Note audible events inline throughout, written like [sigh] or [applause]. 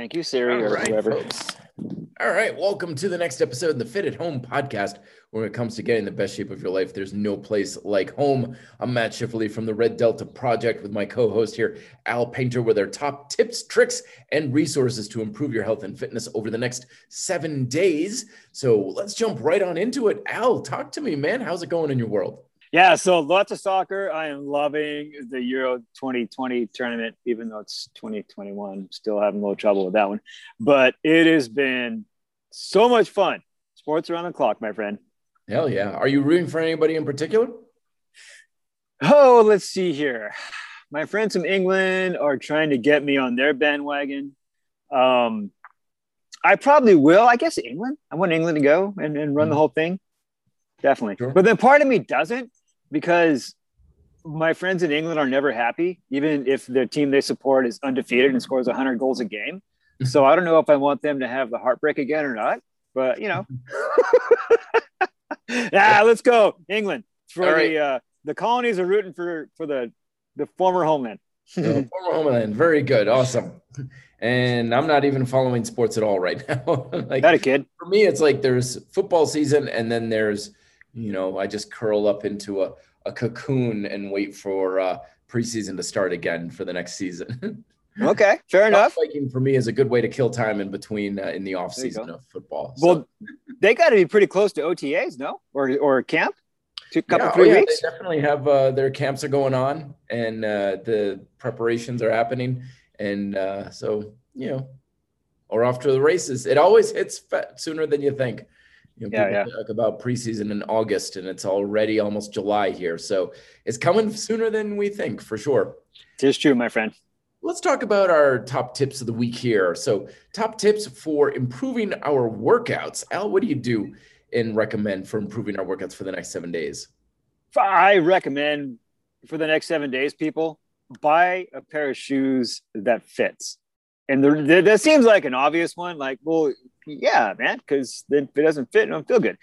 Thank you, Siri, All or right, whoever. folks. All right, welcome to the next episode of the Fit at Home podcast. When it comes to getting the best shape of your life, there's no place like home. I'm Matt Schifferle from the Red Delta Project with my co-host here, Al Painter, with our top tips, tricks, and resources to improve your health and fitness over the next seven days. So let's jump right on into it. Al, talk to me, man. How's it going in your world? Yeah, so lots of soccer. I am loving the Euro 2020 tournament, even though it's 2021. Still having a little trouble with that one. But it has been so much fun. Sports around the clock, my friend. Hell yeah. Are you rooting for anybody in particular? Oh, let's see here. My friends from England are trying to get me on their bandwagon. Um, I probably will. I guess England. I want England to go and, and run the whole thing. Definitely. Sure. But then part of me doesn't because my friends in England are never happy, even if the team they support is undefeated and scores 100 goals a game. So I don't know if I want them to have the heartbreak again or not. But, you know. yeah, [laughs] let's go. England. For All right. the uh, the colonies are rooting for for the the former homeland. Uh, former homeland. Very good. Awesome. And I'm not even following sports at all right now. [laughs] like Got a kid. for me, it's like there's football season, and then there's, you know, I just curl up into a, a cocoon and wait for uh, preseason to start again for the next season. [laughs] Okay, fair enough. Biking for me is a good way to kill time in between uh, in the off season of football. Well, they got to be pretty close to OTAs, no? Or or camp? Two couple yeah, oh, three yeah, weeks. They definitely have uh, their camps are going on and uh, the preparations are happening, and uh, so you know, or off to the races. It always hits sooner than you think. You know, Yeah, people talk about preseason in August, and it's already almost July here, so it's coming sooner than we think for sure. It is true, my friend. Let's talk about our top tips of the week here. So, top tips for improving our workouts. Al, what do you do and recommend for improving our workouts for the next seven days? I recommend for the next seven days, people buy a pair of shoes that fits. And that seems like an obvious one. Like, well, yeah, man, because if it doesn't fit, I don't feel good.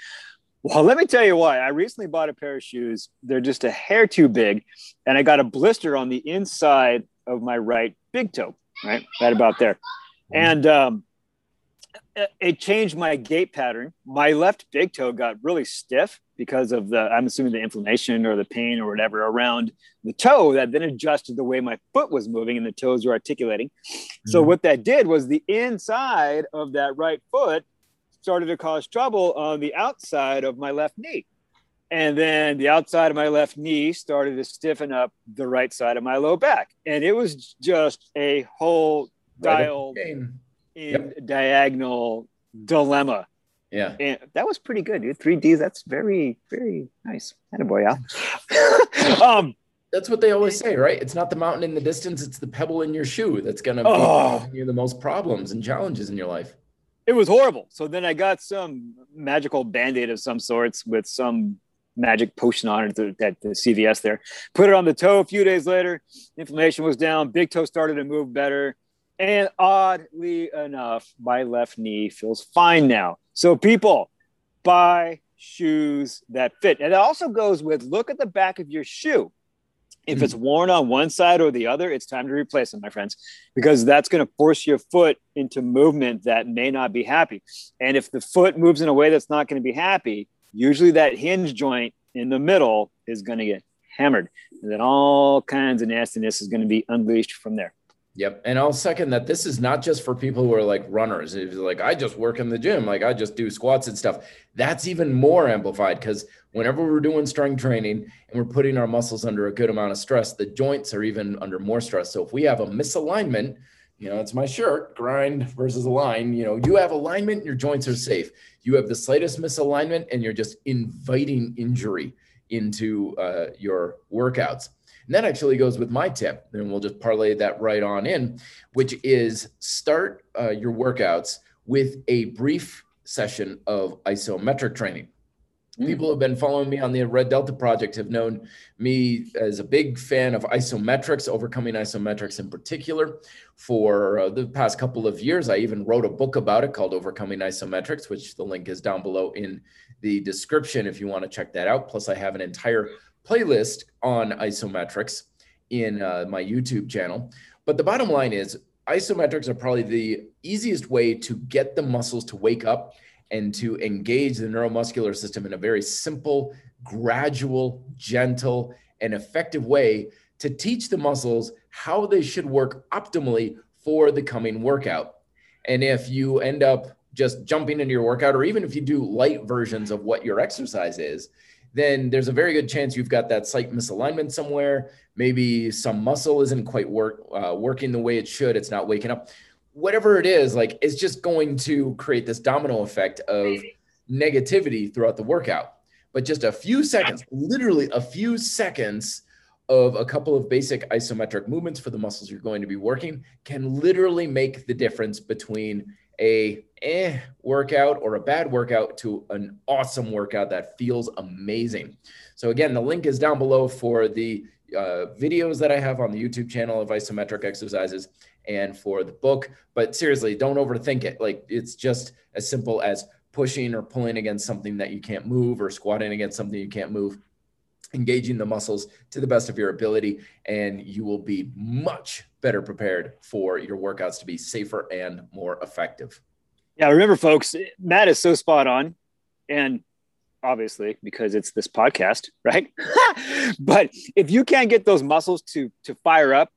Well, let me tell you why. I recently bought a pair of shoes. They're just a hair too big, and I got a blister on the inside of my right big toe, right, right about there, and um, it changed my gait pattern. My left big toe got really stiff because of the, I'm assuming the inflammation or the pain or whatever around the toe that then adjusted the way my foot was moving and the toes were articulating. So Mhm. what that did was the inside of that right foot started to cause trouble on the outside of my left knee. And then the outside of my left knee started to stiffen up the right side of my low back. And it was just a whole Right up dialed the in diagonal dilemma. Yeah. And that was pretty good, dude. Three Ds. That's very, very nice. boy, Al. [laughs] um, That's what they always say, right? It's not the mountain in the distance, it's the pebble in your shoe that's going to be Oh. you the most problems and challenges in your life. it was horrible. So then I got some magical band-aid of some sorts with some magic potion on it at the CVS there. Put it on the toe a few days later. Inflammation was down. Big toe started to move better. And oddly enough, my left knee feels fine now. So people buy shoes that fit. And it also goes with look at the back of your shoe. If it's worn on one side or the other, it's time to replace it, my friends, because that's going to force your foot into movement that may not be happy. And if the foot moves in a way that's not going to be happy, usually that hinge joint in the middle is going to get hammered. And then all kinds of nastiness is going to be unleashed from there. Yep. And I'll second that this is not just for people who are like runners. It's like, I just work in the gym, like I just do squats and stuff. That's even more amplified because whenever we're doing strength training and we're putting our muscles under a good amount of stress, the joints are even under more stress. So if we have a misalignment, you know, it's my shirt, grind versus align. You know, you have alignment, your joints are safe. You have the slightest misalignment, and you're just inviting injury into uh, your workouts. And that actually goes with my tip, and we'll just parlay that right on in, which is start uh, your workouts with a brief session of isometric training. People who have been following me on the Red Delta Project have known me as a big fan of isometrics, overcoming isometrics in particular. For uh, the past couple of years, I even wrote a book about it called Overcoming Isometrics, which the link is down below in the description if you want to check that out. Plus, I have an entire playlist on isometrics in uh, my YouTube channel. But the bottom line is isometrics are probably the easiest way to get the muscles to wake up and to engage the neuromuscular system in a very simple, gradual, gentle, and effective way to teach the muscles how they should work optimally for the coming workout. And if you end up just jumping into your workout, or even if you do light versions of what your exercise is, then there's a very good chance you've got that slight misalignment somewhere. Maybe some muscle isn't quite work uh, working the way it should. It's not waking up. Whatever it is, like it's just going to create this domino effect of negativity throughout the workout. But just a few seconds, literally a few seconds of a couple of basic isometric movements for the muscles you're going to be working can literally make the difference between a eh workout or a bad workout to an awesome workout that feels amazing. So again, the link is down below for the uh, videos that I have on the YouTube channel of isometric exercises and for the book. But seriously, don't overthink it. Like it's just as simple as pushing or pulling against something that you can't move or squatting against something you can't move engaging the muscles to the best of your ability, and you will be much better prepared for your workouts to be safer and more effective. Yeah, remember, folks, Matt is so spot on. And obviously, because it's this podcast, right? [laughs] but if you can't get those muscles to, to fire up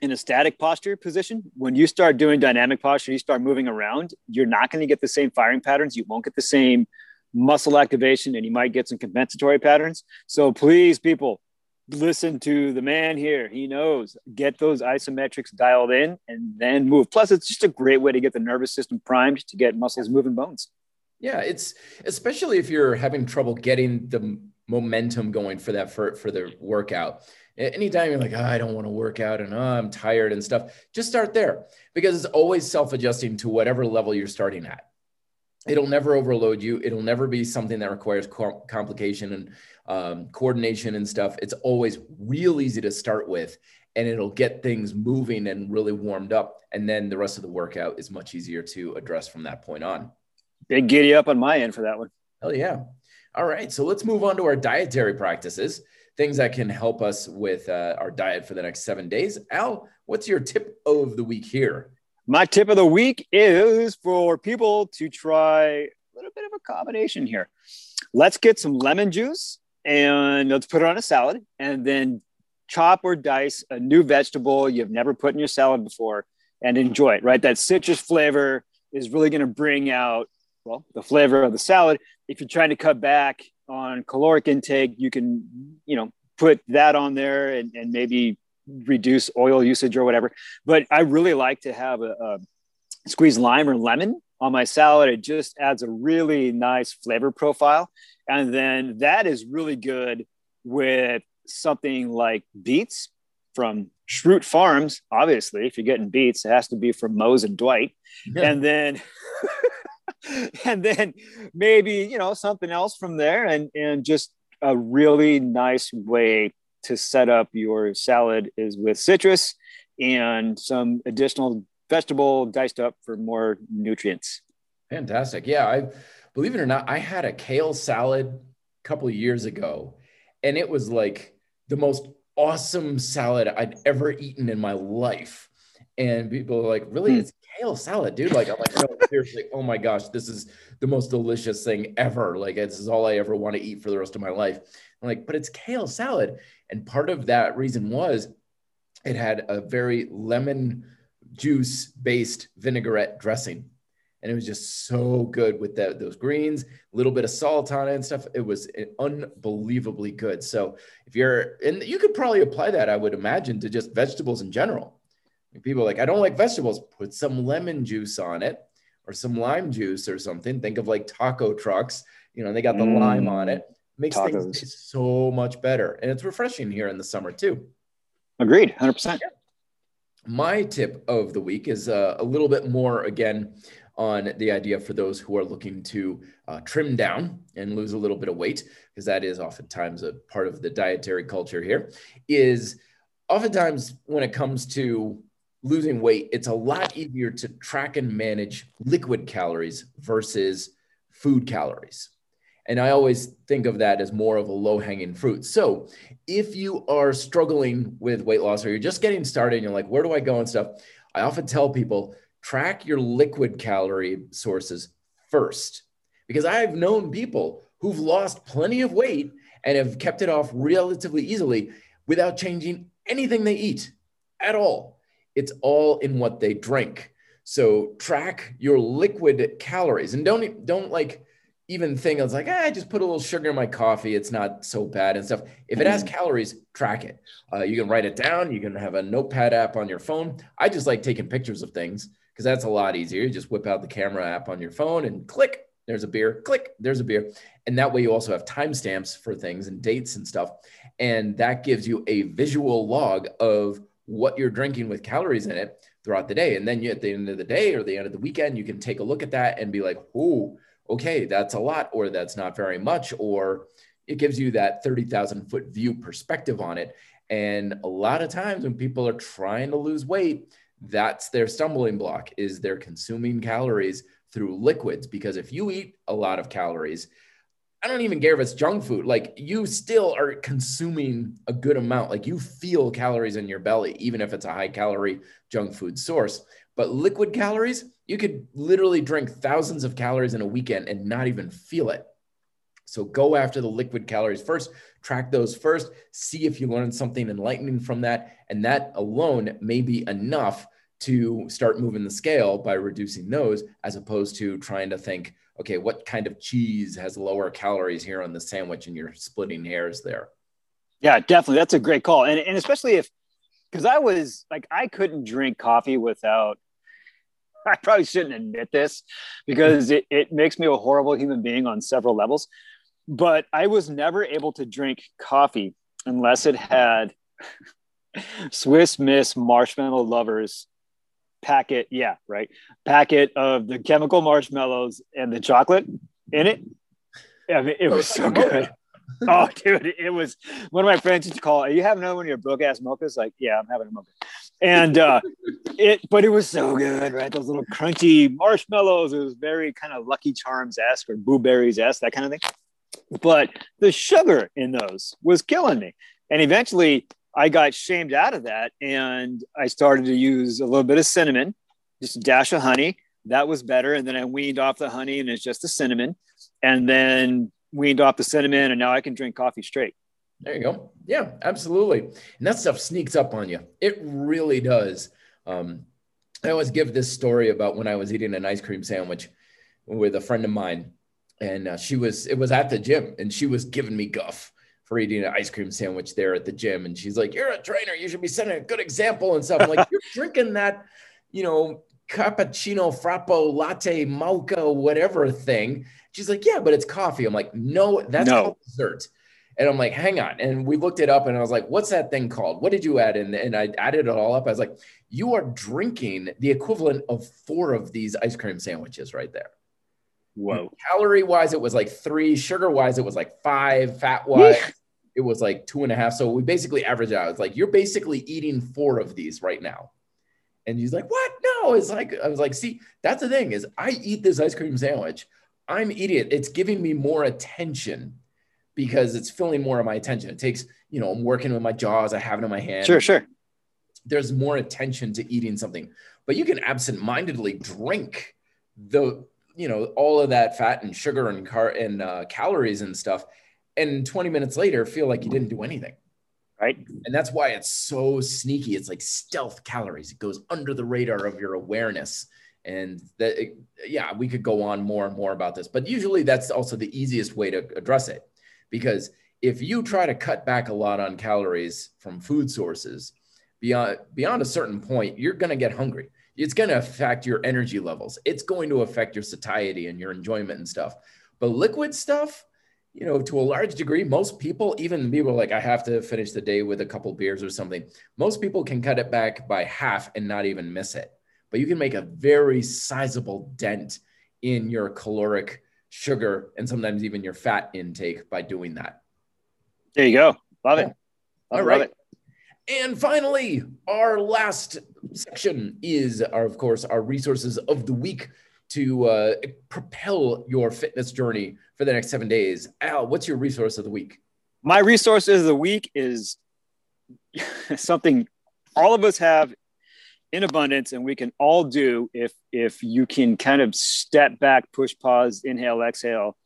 in a static posture position, when you start doing dynamic posture, you start moving around, you're not going to get the same firing patterns. You won't get the same muscle activation and you might get some compensatory patterns. So please, people, listen to the man here. He knows. Get those isometrics dialed in and then move. Plus, it's just a great way to get the nervous system primed to get muscles moving bones. Yeah, it's especially if you're having trouble getting the momentum going for that for, for the workout. Anytime you're like, oh, I don't want to work out and oh, I'm tired and stuff, just start there because it's always self adjusting to whatever level you're starting at it'll never overload you. It'll never be something that requires co- complication and um, coordination and stuff. It's always real easy to start with and it'll get things moving and really warmed up and then the rest of the workout is much easier to address from that point on. Big giddy up on my end for that one. Hell yeah. All right so let's move on to our dietary practices things that can help us with uh, our diet for the next seven days. Al what's your tip of the week here my tip of the week is for people to try a little bit of a combination here. Let's get some lemon juice and let's put it on a salad and then chop or dice a new vegetable you've never put in your salad before and enjoy it, right? That citrus flavor is really going to bring out, well, the flavor of the salad. If you're trying to cut back on caloric intake, you can, you know, put that on there and, and maybe reduce oil usage or whatever. But I really like to have a, a squeezed lime or lemon on my salad. It just adds a really nice flavor profile. And then that is really good with something like beets from Schrute Farms. Obviously, if you're getting beets, it has to be from Mose and Dwight. Yeah. And then [laughs] and then maybe, you know, something else from there and and just a really nice way to set up your salad is with citrus and some additional vegetable diced up for more nutrients. Fantastic. Yeah, I believe it or not, I had a kale salad a couple of years ago, and it was like the most awesome salad I'd ever eaten in my life. And people are like, really? Hmm. It's kale salad, dude. Like, I'm like, no, seriously, oh my gosh, this is the most delicious thing ever. Like, this is all I ever want to eat for the rest of my life. I'm like, but it's kale salad. And part of that reason was it had a very lemon juice based vinaigrette dressing. And it was just so good with the, those greens, a little bit of salt on it and stuff. It was unbelievably good. So if you're, and you could probably apply that, I would imagine, to just vegetables in general. People like, I don't like vegetables, put some lemon juice on it or some lime juice or something. Think of like taco trucks, you know, they got the mm. lime on it makes Tacos. things taste so much better. And it's refreshing here in the summer too. Agreed, 100%. Yeah. My tip of the week is uh, a little bit more, again, on the idea for those who are looking to uh, trim down and lose a little bit of weight, because that is oftentimes a part of the dietary culture here, is oftentimes when it comes to losing weight, it's a lot easier to track and manage liquid calories versus food calories. And I always think of that as more of a low hanging fruit. So if you are struggling with weight loss or you're just getting started and you're like, where do I go and stuff? I often tell people track your liquid calorie sources first because I've known people who've lost plenty of weight and have kept it off relatively easily without changing anything they eat at all. It's all in what they drink. So track your liquid calories and don't don't like even think it's like ah, I just put a little sugar in my coffee. It's not so bad and stuff. If it has mm-hmm. calories, track it. Uh, you can write it down. You can have a notepad app on your phone. I just like taking pictures of things because that's a lot easier. You just whip out the camera app on your phone and click. There's a beer. Click. There's a beer. And that way you also have timestamps for things and dates and stuff. And that gives you a visual log of what you're drinking with calories in it throughout the day. And then you, at the end of the day or the end of the weekend, you can take a look at that and be like, oh, okay, that's a lot, or that's not very much, or it gives you that 30,000 foot view perspective on it. And a lot of times when people are trying to lose weight, that's their stumbling block is they're consuming calories through liquids because if you eat a lot of calories I don't even care if it's junk food. Like you still are consuming a good amount. Like you feel calories in your belly, even if it's a high calorie junk food source. But liquid calories, you could literally drink thousands of calories in a weekend and not even feel it. So go after the liquid calories first, track those first, see if you learn something enlightening from that. And that alone may be enough to start moving the scale by reducing those, as opposed to trying to think, okay, what kind of cheese has lower calories here on the sandwich and you're splitting hairs there. Yeah, definitely. That's a great call. And, and especially if, because I was like, I couldn't drink coffee without, [laughs] I probably shouldn't admit this because it, it makes me a horrible human being on several levels. But I was never able to drink coffee unless it had [laughs] Swiss Miss Marshmallow Lovers packet, yeah, right, packet of the chemical marshmallows and the chocolate in it. I mean, it was so good. oh, dude, it was one of my friends used to call. Are you having another one of your broke ass mochas? Like, yeah, I'm having a mocha. And uh, [laughs] it, but it was so good, right? Those little crunchy marshmallows. It was very kind of Lucky Charms esque or Boo Berries esque, that kind of thing. But the sugar in those was killing me. And eventually, I got shamed out of that and I started to use a little bit of cinnamon, just a dash of honey. That was better. And then I weaned off the honey and it's just the cinnamon. And then weaned off the cinnamon and now I can drink coffee straight. There you go. Yeah, absolutely. And that stuff sneaks up on you. It really does. Um, I always give this story about when I was eating an ice cream sandwich with a friend of mine, and uh, she was it was at the gym, and she was giving me guff for eating an ice cream sandwich there at the gym. And she's like, You're a trainer. You should be setting a good example and stuff. I'm like, You're drinking that, you know, cappuccino, frappo, latte, mocha, whatever thing. She's like, Yeah, but it's coffee. I'm like, No, that's no. dessert. And I'm like, hang on. And we looked it up and I was like, what's that thing called? What did you add in? And I added it all up. I was like, you are drinking the equivalent of four of these ice cream sandwiches right there. Whoa. Calorie wise, it was like three. Sugar wise, it was like five. Fat wise, it was like two and a half. So we basically averaged out. It's like you're basically eating four of these right now. And he's like, "What? No!" It's like I was like, "See, that's the thing is, I eat this ice cream sandwich. I'm eating it. It's giving me more attention because it's filling more of my attention. It takes, you know, I'm working with my jaws. I have it in my hand. Sure, sure. There's more attention to eating something, but you can absent-mindedly drink the, you know, all of that fat and sugar and car and uh, calories and stuff and 20 minutes later feel like you didn't do anything. Right. And that's why it's so sneaky. It's like stealth calories. It goes under the radar of your awareness. And that it, yeah we could go on more and more about this but usually that's also the easiest way to address it. Because if you try to cut back a lot on calories from food sources beyond beyond a certain point you're going to get hungry. It's going to affect your energy levels. It's going to affect your satiety and your enjoyment and stuff. But liquid stuff you know, to a large degree, most people, even people like I have to finish the day with a couple beers or something, most people can cut it back by half and not even miss it. But you can make a very sizable dent in your caloric sugar and sometimes even your fat intake by doing that. There you go. Love it. All right. It. And finally, our last section is, our, of course, our resources of the week to uh, propel your fitness journey for the next seven days. Al, what's your resource of the week? My resource of the week is [laughs] something all of us have in abundance and we can all do if if you can kind of step back push pause inhale exhale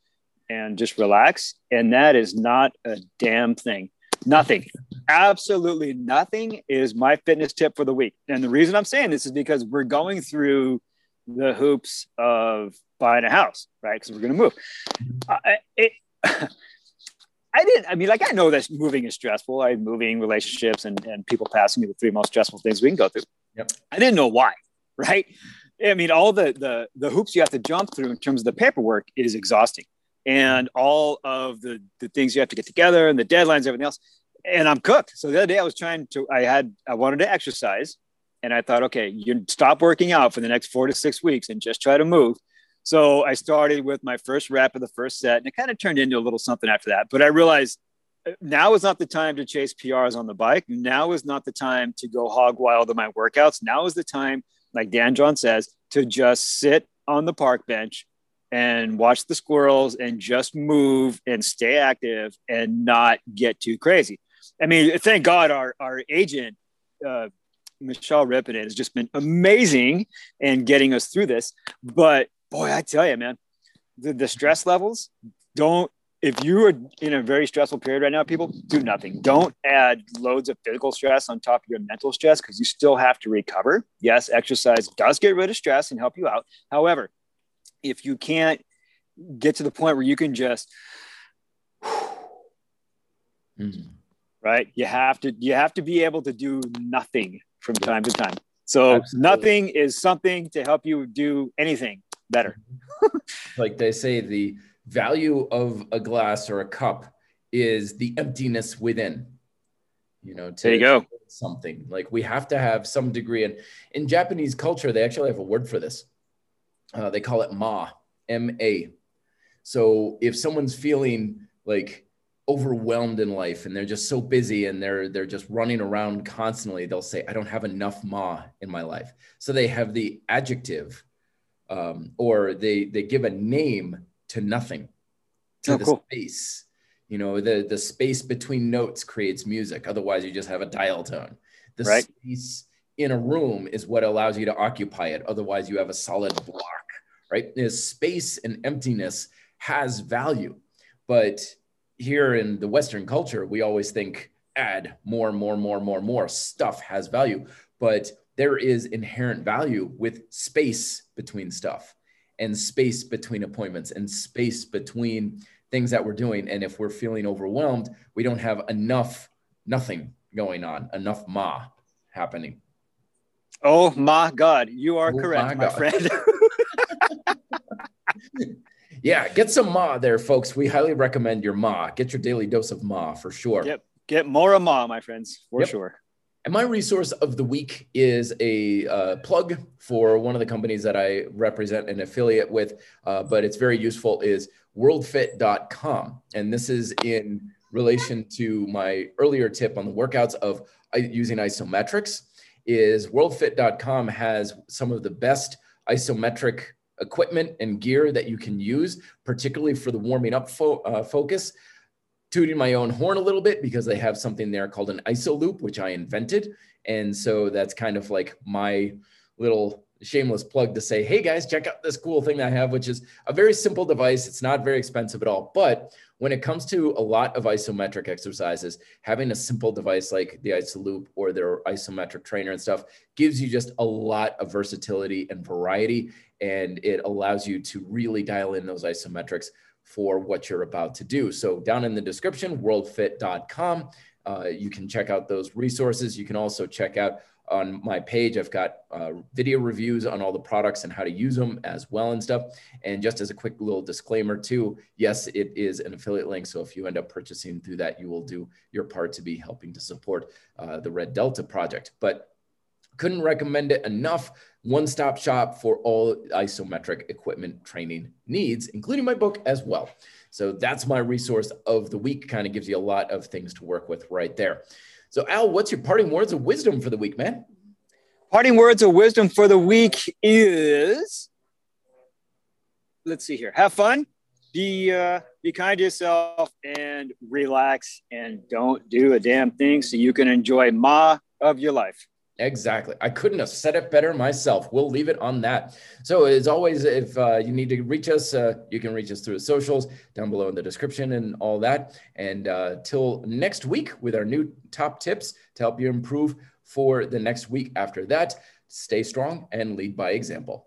and just relax and that is not a damn thing nothing absolutely nothing is my fitness tip for the week and the reason i'm saying this is because we're going through the hoops of buying a house right because we're going to move I, it, [laughs] I didn't. I mean, like I know that moving is stressful. I moving relationships and, and people passing me the three most stressful things we can go through. Yep. I didn't know why, right? I mean, all the the the hoops you have to jump through in terms of the paperwork is exhausting, and all of the the things you have to get together and the deadlines, everything else. And I'm cooked. So the other day I was trying to. I had I wanted to exercise, and I thought, okay, you stop working out for the next four to six weeks and just try to move. So I started with my first rep of the first set, and it kind of turned into a little something after that. But I realized uh, now is not the time to chase PRs on the bike. Now is not the time to go hog wild on my workouts. Now is the time, like Dan John says, to just sit on the park bench and watch the squirrels and just move and stay active and not get too crazy. I mean, thank God our, our agent, uh, Michelle Rippin, has just been amazing and getting us through this. But boy, I tell you, man, the, the stress levels don't. If you are in a very stressful period right now, people do nothing. Don't add loads of physical stress on top of your mental stress because you still have to recover. Yes, exercise does get rid of stress and help you out. However, if you can't get to the point where you can just mm-hmm. right you have to you have to be able to do nothing from time to time so Absolutely. nothing is something to help you do anything better. [laughs] like they say, the value of a glass or a cup is the emptiness within. You know, to, there you go. Something like we have to have some degree, and in Japanese culture, they actually have a word for this. Uh, they call it ma, M A. So if someone's feeling like overwhelmed in life and they're just so busy and they're they're just running around constantly they'll say i don't have enough ma in my life so they have the adjective um, or they they give a name to nothing to oh, the cool. space you know the the space between notes creates music otherwise you just have a dial tone the right. space in a room is what allows you to occupy it otherwise you have a solid block right There's space and emptiness has value but here in the western culture we always think add more more more more more stuff has value but there is inherent value with space between stuff and space between appointments and space between things that we're doing. And if we're feeling overwhelmed, we don't have enough, nothing going on, enough ma happening. Oh my God, you are oh correct, my, my friend. [laughs] [laughs] yeah, get some ma there, folks. We highly recommend your ma. Get your daily dose of ma for sure. Yep. Get more of ma, my friends, for yep. sure. And my resource of the week is a uh, plug for one of the companies that I represent an affiliate with, uh, but it's very useful is worldfit.com. And this is in relation to my earlier tip on the workouts of uh, using isometrics is worldfit.com has some of the best isometric equipment and gear that you can use, particularly for the warming up fo- uh, focus tooting my own horn a little bit because they have something there called an iso loop, which I invented. And so that's kind of like my little shameless plug to say, hey guys, check out this cool thing I have, which is a very simple device. It's not very expensive at all. But when it comes to a lot of isometric exercises, having a simple device like the IsoLoop or their isometric trainer and stuff gives you just a lot of versatility and variety. And it allows you to really dial in those isometrics for what you're about to do. So down in the description, worldfit.com, uh, you can check out those resources. You can also check out on my page, I've got uh, video reviews on all the products and how to use them as well and stuff. And just as a quick little disclaimer too, yes, it is an affiliate link. So if you end up purchasing through that, you will do your part to be helping to support uh, the Red Delta project. But couldn't recommend it enough. One stop shop for all isometric equipment training needs, including my book as well. So that's my resource of the week. Kind of gives you a lot of things to work with right there. So, Al, what's your parting words of wisdom for the week, man? Parting words of wisdom for the week is let's see here. Have fun, be uh, be kind to yourself, and relax, and don't do a damn thing so you can enjoy ma of your life. Exactly. I couldn't have said it better myself. We'll leave it on that. So, as always, if uh, you need to reach us, uh, you can reach us through the socials down below in the description and all that. And uh, till next week with our new top tips to help you improve for the next week after that, stay strong and lead by example.